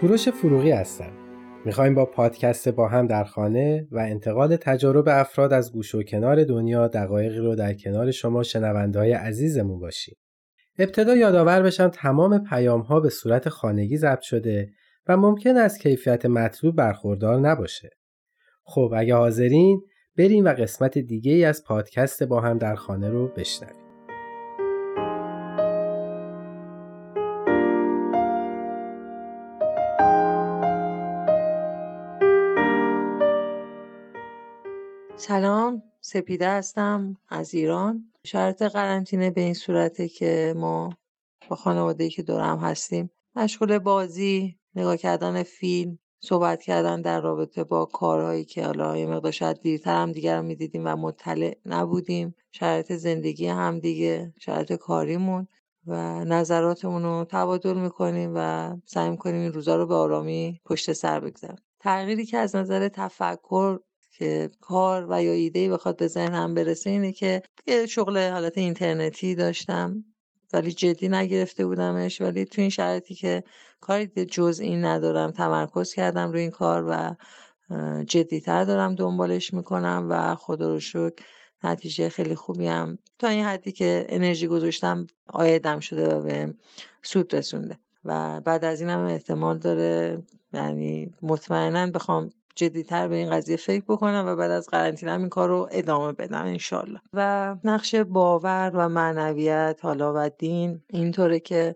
کوروش فروغی هستم. می‌خوایم با پادکست با هم در خانه و انتقال تجارب افراد از گوش و کنار دنیا دقایقی رو در کنار شما شنونده های عزیزمون باشیم. ابتدا یادآور بشم تمام پیام ها به صورت خانگی ضبط شده و ممکن است کیفیت مطلوب برخوردار نباشه. خب اگه حاضرین بریم و قسمت دیگه ای از پادکست با هم در خانه رو بشنویم. سلام سپیده هستم از ایران. شرط قرنطینه به این صورته که ما با خانواده که دورم هستیم مشغول بازی نگاه کردن فیلم صحبت کردن در رابطه با کارهایی که حالا یه مقدار شاید دیرتر هم دیگر رو می‌دیدیم و مطلع نبودیم. شرایط زندگی هم دیگه شرایط کاریمون و نظراتمون رو تبادل می‌کنیم و سعی می‌کنیم این روزا رو به آرامی پشت سر بگذاریم. تغییری که از نظر تفکر که کار و یا ایده بخواد به ذهنم برسه اینه که یه شغل حالت اینترنتی داشتم. ولی جدی نگرفته بودمش. ولی تو این شرایطی که کاری جزئی ندارم تمرکز کردم روی این کار و جدیتر دارم دنبالش می‌کنم و خدا رو شکر نتیجه خیلی خوبی هم تا این حدی که انرژی گذاشتم آیدم شده و به سود رسونده. و بعد از این هم احتمال داره یعنی مطمئنا بخوام جدیتر به این قضیه فکر بکنم و بعد از قرنطینه این کار رو ادامه بدم انشالله. و نقش باور و معنویت حالا و دین اینطوره که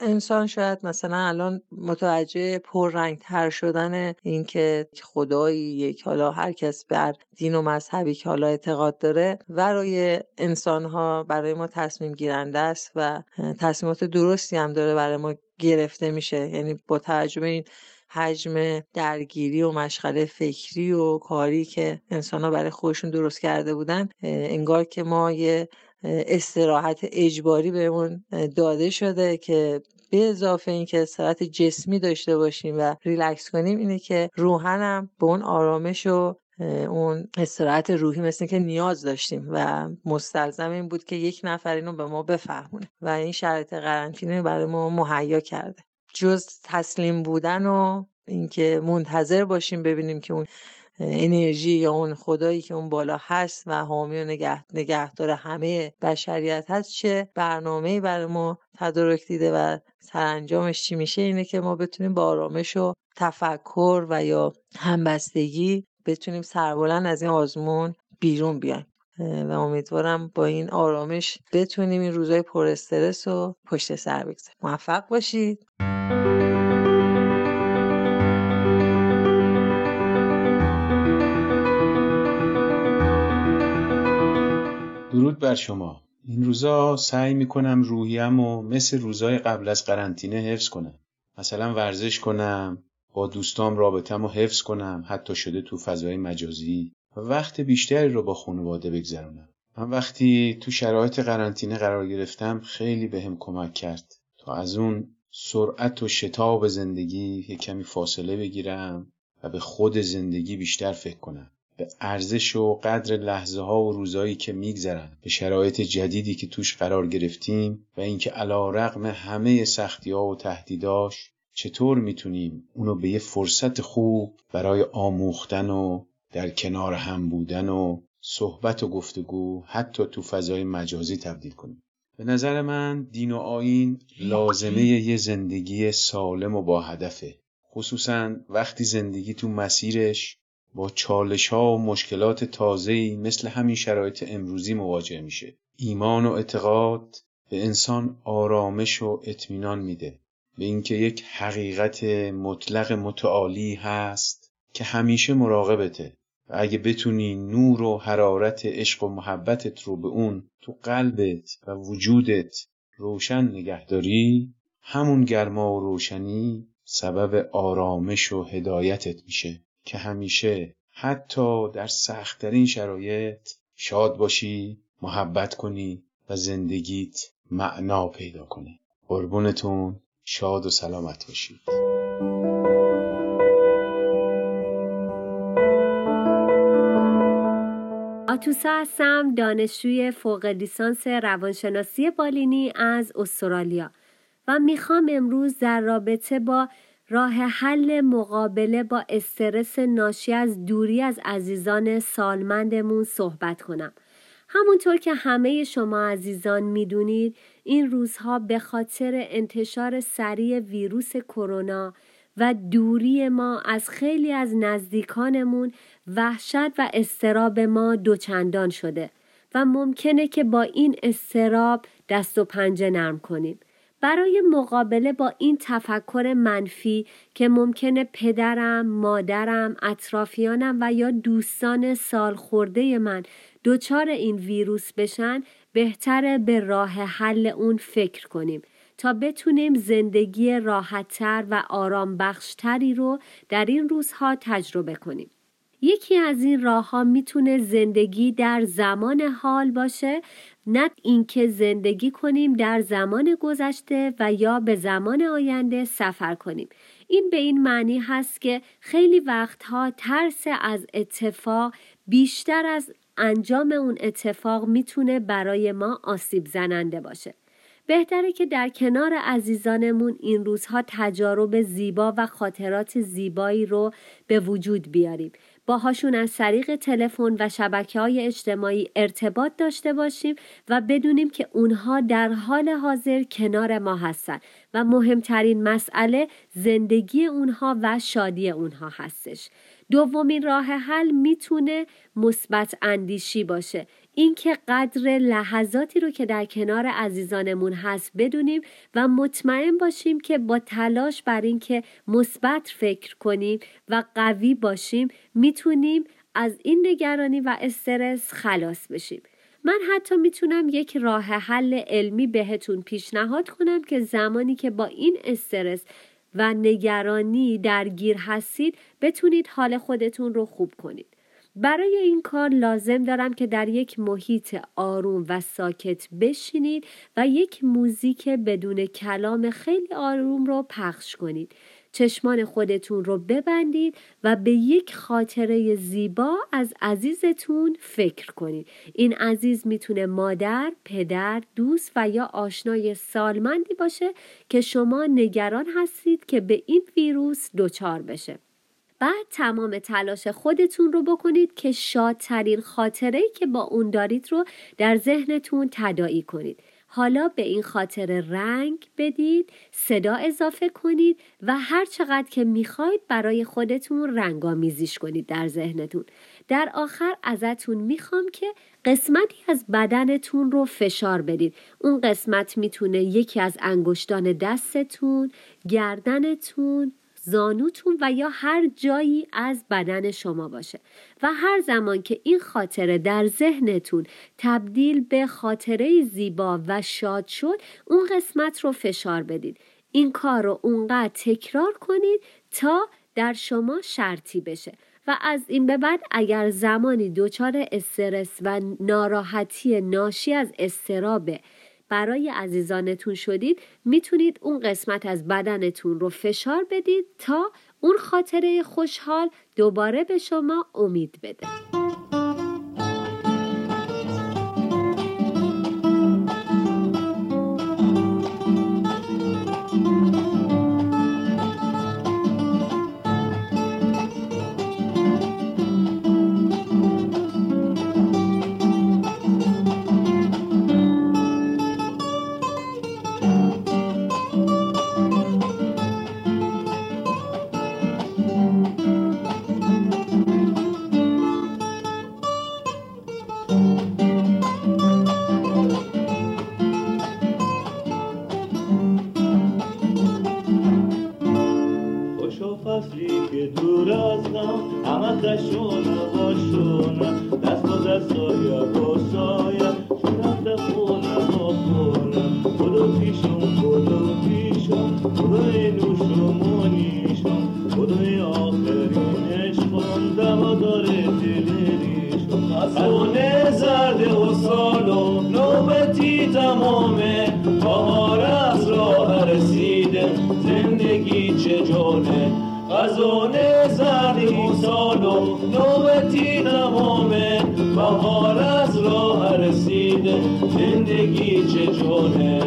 انسان شاید مثلا الان متوجه پررنگتر شدن اینکه خدایی یک حالا هر کس بر دین و مذهبی که حالا اعتقاد داره برای انسان ها برای ما تصمیم گیرنده است و تصمیمات درستی هم داره برای ما گرفته میشه. یعنی با توجه به این حجم درگیری و مشغله فکری و کاری که انسان ها برای خودشون درست کرده بودن انگار که ما یه استراحت اجباری بهمون داده شده که به اضافه اینکه استراحت جسمی داشته باشیم و ریلکس کنیم اینه که روحنم به اون آرامش و اون استراحت روحی مثل که نیاز داشتیم و مستلزم این بود که یک نفر اینو به ما بفهمونه و این شرایط قرنطینه برای ما مهیا کرده. جز تسلیم بودن و اینکه منتظر باشیم ببینیم که اون انرژی یا اون خدایی که اون بالا هست و حامی و نگه نگهدار همه بشریت هست چه برنامه برای ما تدارک دیده و سرانجامش چی میشه؟ اینه که ما بتونیم با آرامش و تفکر و یا همبستگی بتونیم سربلند از این آزمون بیرون بیایم. و امیدوارم با این آرامش بتونیم این روزای پر استرس رو پشت سر بگذاریم. موفق باشید. درود بر شما. این روزا سعی می‌کنم روحیم و مثل روزای قبل از قرنطینه حفظ کنم. مثلا ورزش کنم با دوستام رابطم رو حفظ کنم حتی شده تو فضای مجازی. و وقت بیشتری رو با خانواده بگذرونم. من وقتی تو شرایط قرنطینه قرار گرفتم خیلی بهم به کمک کرد. تا از اون سرعت و شتاب زندگی یه کمی فاصله بگیرم و به خود زندگی بیشتر فکر کنم. به ارزش و قدر لحظه ها و روزایی که میگذرن به شرایط جدیدی که توش قرار گرفتیم و اینکه علا رقم همه سختی ها و تهدیداش چطور می‌تونیم اونو به یه فرصت خوب برای آموختن و در کنار هم بودن و صحبت و گفتگو حتی تو فضای مجازی تبدیل کنیم؟ به نظر من دین و آین لازمه یه زندگی سالم و با هدفه. خصوصا وقتی زندگی تو مسیرش با چالش ها و مشکلات تازه‌ای مثل همین شرایط امروزی مواجه میشه. ایمان و اعتقاد به انسان آرامش و اطمینان میده. به اینکه یک حقیقت مطلق متعالی هست که همیشه مراقبته. و اگه بتونی نور و حرارت عشق و محبتت رو به اون تو قلبت و وجودت روشن نگهداری همون گرما و روشنی سبب آرامش و هدایتت میشه که همیشه حتی در سختترین شرایط شاد باشی محبت کنی و زندگیت معنا پیدا کنه. قربونتون شاد و سلامت باشید. آتوسا هستم دانشجوی فوق لیسانس روانشناسی بالینی از استرالیا و می‌خوام امروز در رابطه با راه حل مقابله با استرس ناشی از دوری از عزیزان سالمندمون صحبت کنم. همونطور که همه شما عزیزان می‌دونید این روزها به خاطر انتشار سریع ویروس کرونا و دوری ما از خیلی از نزدیکانمون وحشت و استراب ما دوچندان شده و ممکنه که با این استراب دست و پنجه نرم کنیم. برای مقابله با این تفکر منفی که ممکنه پدرم، مادرم، اطرافیانم و یا دوستان سالخورده من دچار این ویروس بشن بهتره به راه حل اون فکر کنیم تا بتونیم زندگی راحتتر و آرام بخشتری رو در این روزها تجربه کنیم. یکی از این راه ها می‌تونه زندگی در زمان حال باشه نه اینکه زندگی کنیم در زمان گذشته و یا به زمان آینده سفر کنیم این به این معنی هست که خیلی وقتها ترس از اتفاق بیشتر از انجام اون اتفاق می‌تونه برای ما آسیب زننده باشه بهتره که در کنار عزیزانمون این روزها تجارب زیبا و خاطرات زیبایی رو به وجود بیاریم باهاشون از طریق تلفن و شبکه های اجتماعی ارتباط داشته باشیم و بدونیم که اونها در حال حاضر کنار ما هستن و مهمترین مسئله زندگی اونها و شادی اونها هستش. دومین راه حل می‌تونه مثبت اندیشی باشه. اینکه قدر لحظاتی رو که در کنار عزیزانمون هست بدونیم و مطمئن باشیم که با تلاش بر اینکه مثبت فکر کنیم و قوی باشیم می‌تونیم از این نگرانی و استرس خلاص بشیم. من حتی می‌تونم یک راه حل علمی بهتون پیشنهاد کنم که زمانی که با این استرس و نگرانی درگیر هستید بتونید حال خودتون رو خوب کنید. برای این کار لازم دارم که در یک محیط آروم و ساکت بشینید و یک موزیک بدون کلام خیلی آروم رو پخش کنید. چشمان خودتون رو ببندید و به یک خاطره زیبا از عزیزتون فکر کنید. این عزیز می‌تونه مادر، پدر، دوست و یا آشنای سالمندی باشه که شما نگران هستید که به این ویروس دچار بشه. بعد تمام تلاش خودتون رو بکنید که شادترین خاطره که با اون دارید رو در ذهنتون تداعی کنید. حالا به این خاطر رنگ بدید، صدا اضافه کنید و هر چقدر که می‌خواید برای خودتون رنگامیزیش کنید در ذهنتون. در آخر ازتون می‌خوام که قسمتی از بدنتون رو فشار بدید. اون قسمت می‌تونه یکی از انگشتان دستتون، گردنتون، زانوتون و یا هر جایی از بدن شما باشه. و هر زمان که این خاطره در ذهنتون تبدیل به خاطره زیبا و شاد شد اون قسمت رو فشار بدید. این کار رو اونقدر تکرار کنید تا در شما شرطی بشه. و از این به بعد اگر زمانی دچار استرس و ناراحتی ناشی از استرابه برای عزیزانتون شدید می‌تونید اون قسمت از بدنتون رو فشار بدید تا اون خاطره خوشحال دوباره به شما امید بده. زردی سال و نوبتی تمامه بهار از راه رسیده. زندگی چه جانه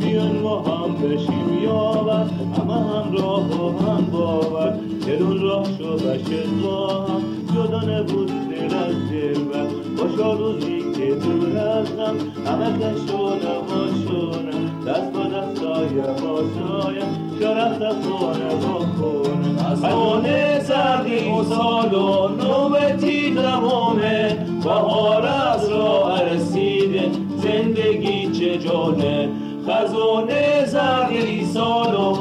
بیان ما هم بشیم یاور همه هم راه و هم باور. دلون راه شو بشه با هم. جدا نبود دل از دل و باشا روزی که دور ازم همه کشونه باشونه دست با دست سایه با سایه. شرخت خونه با خونه خونه سردی و سال و نوبتی تمامه بهار از راه رسیده زندگی چه جانه خزانه زردی سال و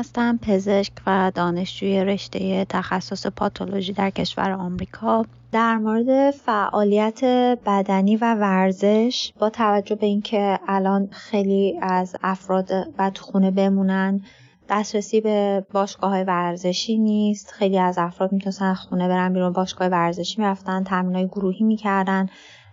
هستم پزشک و دانشجوی رشته تخصص پاتولوژی در کشور آمریکا. در مورد فعالیت بدنی و ورزش با توجه به اینکه الان خیلی از افراد و خونه بمونن دسترسی به باشگاه های ورزشی نیست. خیلی از افراد می‌تونستن خونه برن بیرون باشگاه ورزشی می‌رفتن تمرین گروهی می‌کردن.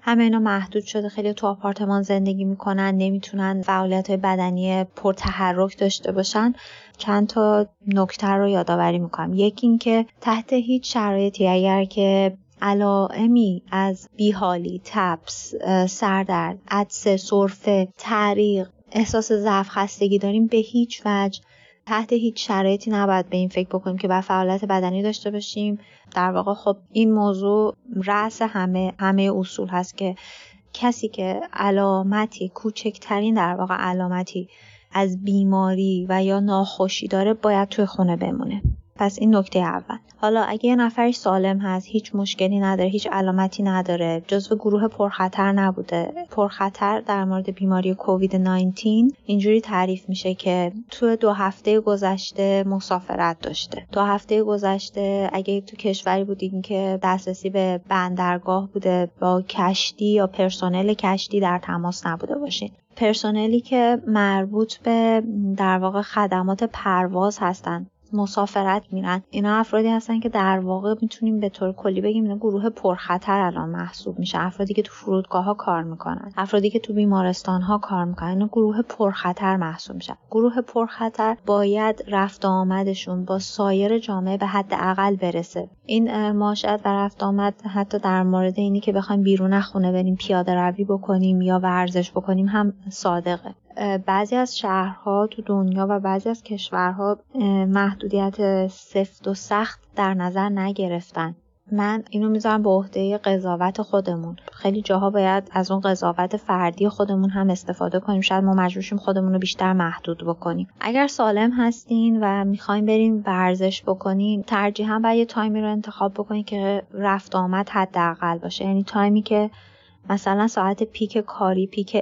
همه اینا محدود شده. خیلی تو آپارتمان زندگی می‌کنن نمی‌تونن فعالیت بدنی پرتحرک داشته باشن. چند تا نکته رو یادآوری می‌کنم. یکی اینکه تحت هیچ شرایطی اگر که علائمی از بیحالی تپس سردرد عدسه سرفه تعریق احساس ضعف خستگی داریم به هیچ وجه تحت هیچ شرایطی نباید به این فکر بکنیم که باید فعالیت بدنی داشته باشیم. در واقع خب این موضوع رأس همه همه اصول هست که کسی که علامتی کوچکترین در واقع علامتی از بیماری و یا ناخوشی داره باید توی خونه بمونه. پس این نکته اول. حالا اگه یه نفری سالم هست هیچ مشکلی نداره هیچ علامتی نداره جزو گروه پرخطر نبوده. پرخطر در مورد بیماری کووید 19 اینجوری تعریف میشه که تو دو هفته گذشته مسافرت داشته. دو هفته گذشته اگه تو کشوری بودین که دسترسی به بندرگاه بوده با کشتی یا پرسنل کشتی در تماس نبوده باشین. پرسنلی که مربوط به در واقع خدمات پرواز هستن. مسافرت میرن. اینا افرادی هستن که در واقع می‌تونیم به طور کلی بگیم اینا گروه پرخطر الان محسوب میشه. افرادی که تو فرودگاه ها کار می‌کنن. افرادی که تو بیمارستان ها کار می‌کنن. اینا گروه پرخطر محسوب میشن گروه پرخطر باید رفت آمدشون با سایر جامعه به حد اقل برسه. این ماشد و رفت آمد حتی در مورد اینی که بخوایم بیرون خونه بریم پیاده روی بکنیم یا ورزش بکنیم هم صادقه. بعضی از شهرها تو دنیا و بعضی از کشورها محدودیت سفت و سخت در نظر نگرفتن. من اینو می‌ذارم به عهده قضاوت خودمون. خیلی جاها باید از اون قضاوت فردی خودمون هم استفاده کنیم. شاید ما مجبورشیم خودمون رو بیشتر محدود بکنیم. اگر سالم هستین و می‌خوایم بریم ورزش بکنین ترجیحاً باید یه تایمی رو انتخاب بکنین که رفت آمد حداقل باشه. یعنی تایمی که مثلا ساعت پیک کاری پیک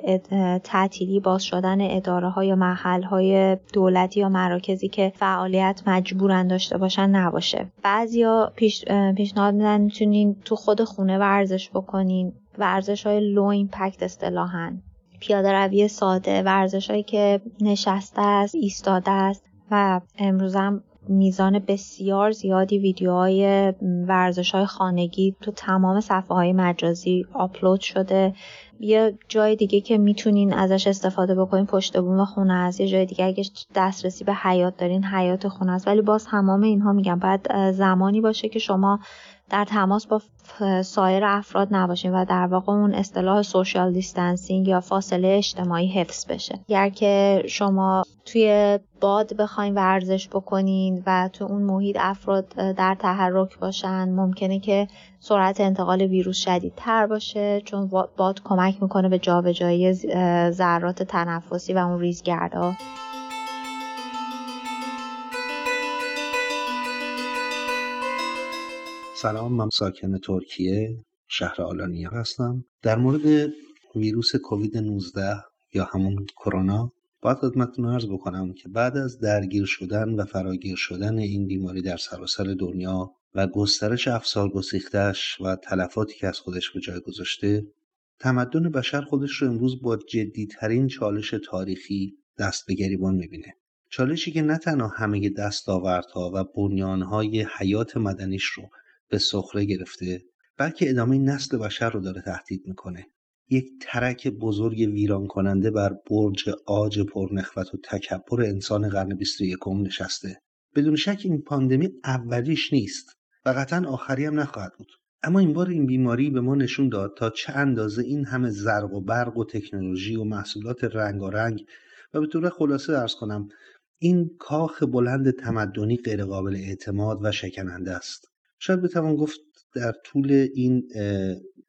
تعطیلی باز شدن اداره ها یا محل های دولتی یا مراکزی که فعالیت مجبورن داشته باشن نباشه. بعضیا پیش، پیشنهاد میدن می‌تونین تو خود خونه ورزش بکنین. ورزش های لو ایمپکت اصطلاحا. پیاده روی ساده ورزش هایی که نشسته است ایستاده است و امروزم میزان بسیار زیادی ویدیوهای ورزش های خانگی تو تمام صفحه های مجازی آپلود شده. یه جای دیگه که می‌تونین ازش استفاده بکنین پشت بوم خونه است یه جای دیگه اگه دسترسی به حیاط دارین حیاط خونه است ولی باز تمام اینها میگم. باید زمانی باشه که شما در تماس با سایر افراد نباشین و در واقع اون اصطلاح social distancing یا فاصله اجتماعی حفظ بشه. اگر که شما توی پارک بخواین ورزش بکنین و تو اون محیط افراد در تحرک باشن ممکنه که سرعت انتقال ویروس شدیدتر باشه چون باد کمک می‌کنه به جابجایی ذرات تنفسی و اون ریزگردها. سلام من ساکن ترکیه شهر آلانیا هستم. در مورد ویروس کووید 19 یا همون کرونا باید خدمتتون عرض بکنم که بعد از درگیر شدن و فراگیر شدن این بیماری در سراسر دنیا و گسترش افسار گسیختش و تلفاتی که از خودش به جای گذاشته تمدن بشر خودش رو امروز با جدیترین چالش تاریخی دست به گریبان می‌بینه. چالشی که نه تنها همه دستاوردها و بنیانهای حیات مدنیش رو به سخره گرفته بلکه ادامه نسل بشر رو داره تهدید می‌کنه. یک ترک بزرگ ویران کننده بر برج آج پرنخوت و تکبر انسان قرن 21 نشسته. بدون شک این پاندمی اولیش نیست و قطعا آخری هم نخواهد بود. اما این بار این بیماری به ما نشون داد تا چه اندازه این همه زرق و برق و تکنولوژی و محصولات رنگارنگ و به طور خلاصه ارز کنم این کاخ بلند تمدنی غیرقابل اعتماد و شکننده است. شاید بتوان گفت در طول این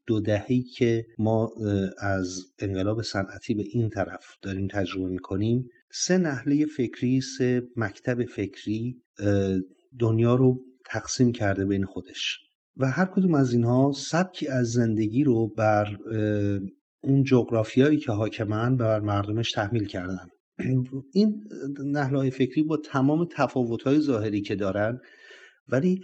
دو دههی که ما از انقلاب صنعتی به این طرف داریم تجربه می‌کنیم سه نحله فکری سه مکتب فکری دنیا رو تقسیم کرده بین خودش. و هر کدوم از اینها سبکی از زندگی رو بر اون جغرافیایی که حاکمن بر مردمش تحمیل کردن. این نحله فکری با تمام تفاوت‌های ظاهری که دارن ولی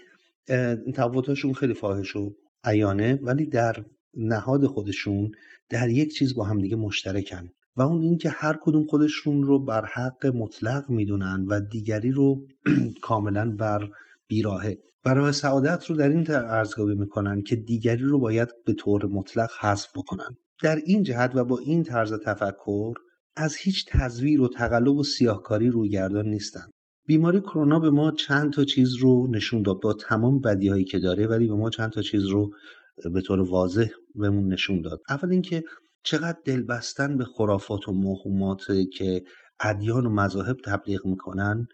تفاوت‌هاشون خیلی فاحش و عیانه ولی در نهاد خودشون در یک چیز با همدیگه مشترکن. و اون اینکه هر کدوم خودشون رو بر حق مطلق می‌دونن و دیگری رو کاملا بر بیراهه. برای سعادت رو در این ارزیابی می‌کنن که دیگری رو باید به طور مطلق حذف بکنن. در این جهت و با این طرز تفکر از هیچ تزویر و تقلب و سیاهکاری رویگردان نیستن. بیماری کرونا به ما چند تا چیز رو نشون داد با تمام بدیهایی که داره ولی به ما چند تا چیز رو به طور واضح بهمون نشون داد. اول اینکه چقدر دلبستن به خرافات و موهومات که ادیان و مذاهب تبلیغ می‌کنن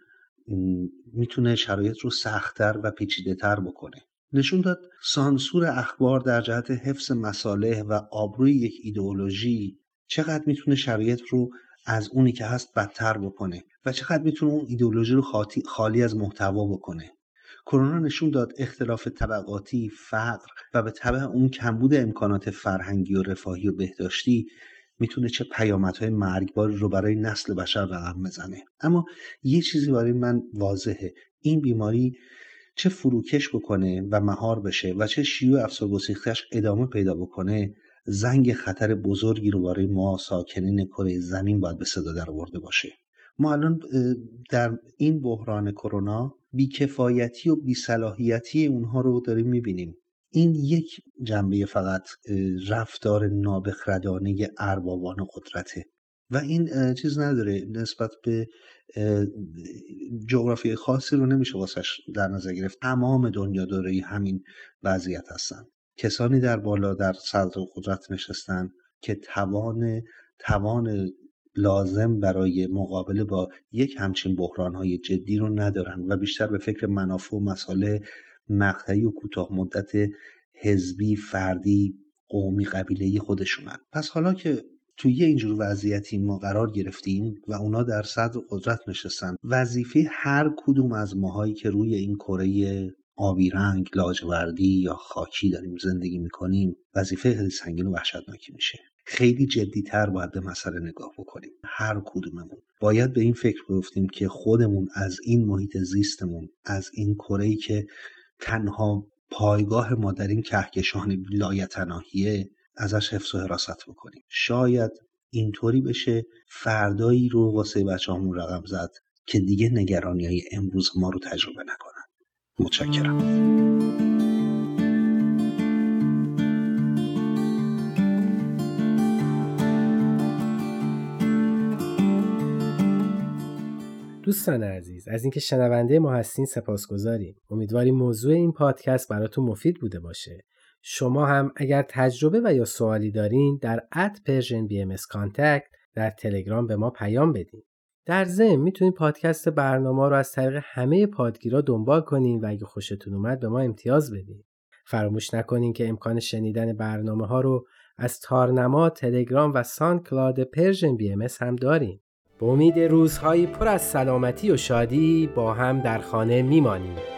می‌تونه شرایط رو سختتر و پیچیده تر بکنه. نشون داد سانسور اخبار در جهت حفظ مصالح و آبروی یک ایدئولوژی چقدر می‌تونه شرایط رو از اونی که هست بدتر بکنه و چقدر می‌تونه اون ایدئولوژی رو خالی از محتوا بکنه. کرونا نشون داد اختلاف طبقاتی، فقر و به طبع اون کمبود امکانات فرهنگی و رفاهی و بهداشتی می‌تونه چه پیامدهای مرگباری رو برای نسل بشر رقم بزنه. اما یه چیزی برای من واضحه. این بیماری چه فروکش بکنه و مهار بشه و چه شیوع افسار گسیختش ادامه پیدا بکنه زنگ خطر بزرگی رو برای ما ساکنین کره زمین باید به صدا در آورده باشه. ما الان در این بحران کرونا بیکفایتی و بیصلاحیتی اونها رو داریم می‌بینیم. این یک جنبه فقط رفتار نابخردانه اربابان قدرته. و این چیز نداره. نسبت به جغرافی خاصی رو نمیشه واسش در نظر گرفت. تمام دنیا داره همین وضعیت هستن. کسانی در بالا در صدر قدرت نشستن که توان توان لازم برای مقابله با یک همچین بحرانهای جدی رو ندارن و بیشتر به فکر منافع و مسائل مقطعی و کوتاه مدت حزبی فردی قومی قبیله خودشونن. پس حالا که توی یه اینجور وضعیتی ما قرار گرفتیم و اونا در صدر قدرت نشستن وظیفه هر کدوم از ماهایی که روی این کره آبی رنگ لاجوردی یا خاکی داریم زندگی می‌کنیم وظیفه خیلی سنگین و وحشتناکی میشه. خیلی جدیتر باید به مسئله نگاه بکنیم. هر کدوممون. باید به این فکر بیفتیم که خودمون از این محیط زیستمون از این کره که تنها پایگاه ما در این کهکشان لایتناهیه ازش حفظ و حراست بکنیم. شاید اینطوری بشه فردایی رو واسه بچه همون رقم زد که دیگه نگرانی های امروز ما رو تجربه نکنن. متشکرم. دوستان عزیز از اینکه شنونده ما هستین سپاسگزاریم. امیدواریم موضوع این پادکست براتون مفید بوده باشه. شما هم اگر تجربه و یا سوالی دارین در at Persian BM در تلگرام به ما پیام بدین. در ضمن می‌تونید پادکست برنامه رو از طریق همه پادگیرا دنبال کنین و اگه خوشتون اومد به ما امتیاز بدین فراموش نکنین که امکان شنیدن برنامه ها رو از تارنما، تلگرام و SoundCloud Persian BM هم داریم. به امید روزهایی پر از سلامتی و شادی با هم در خانه میمانیم.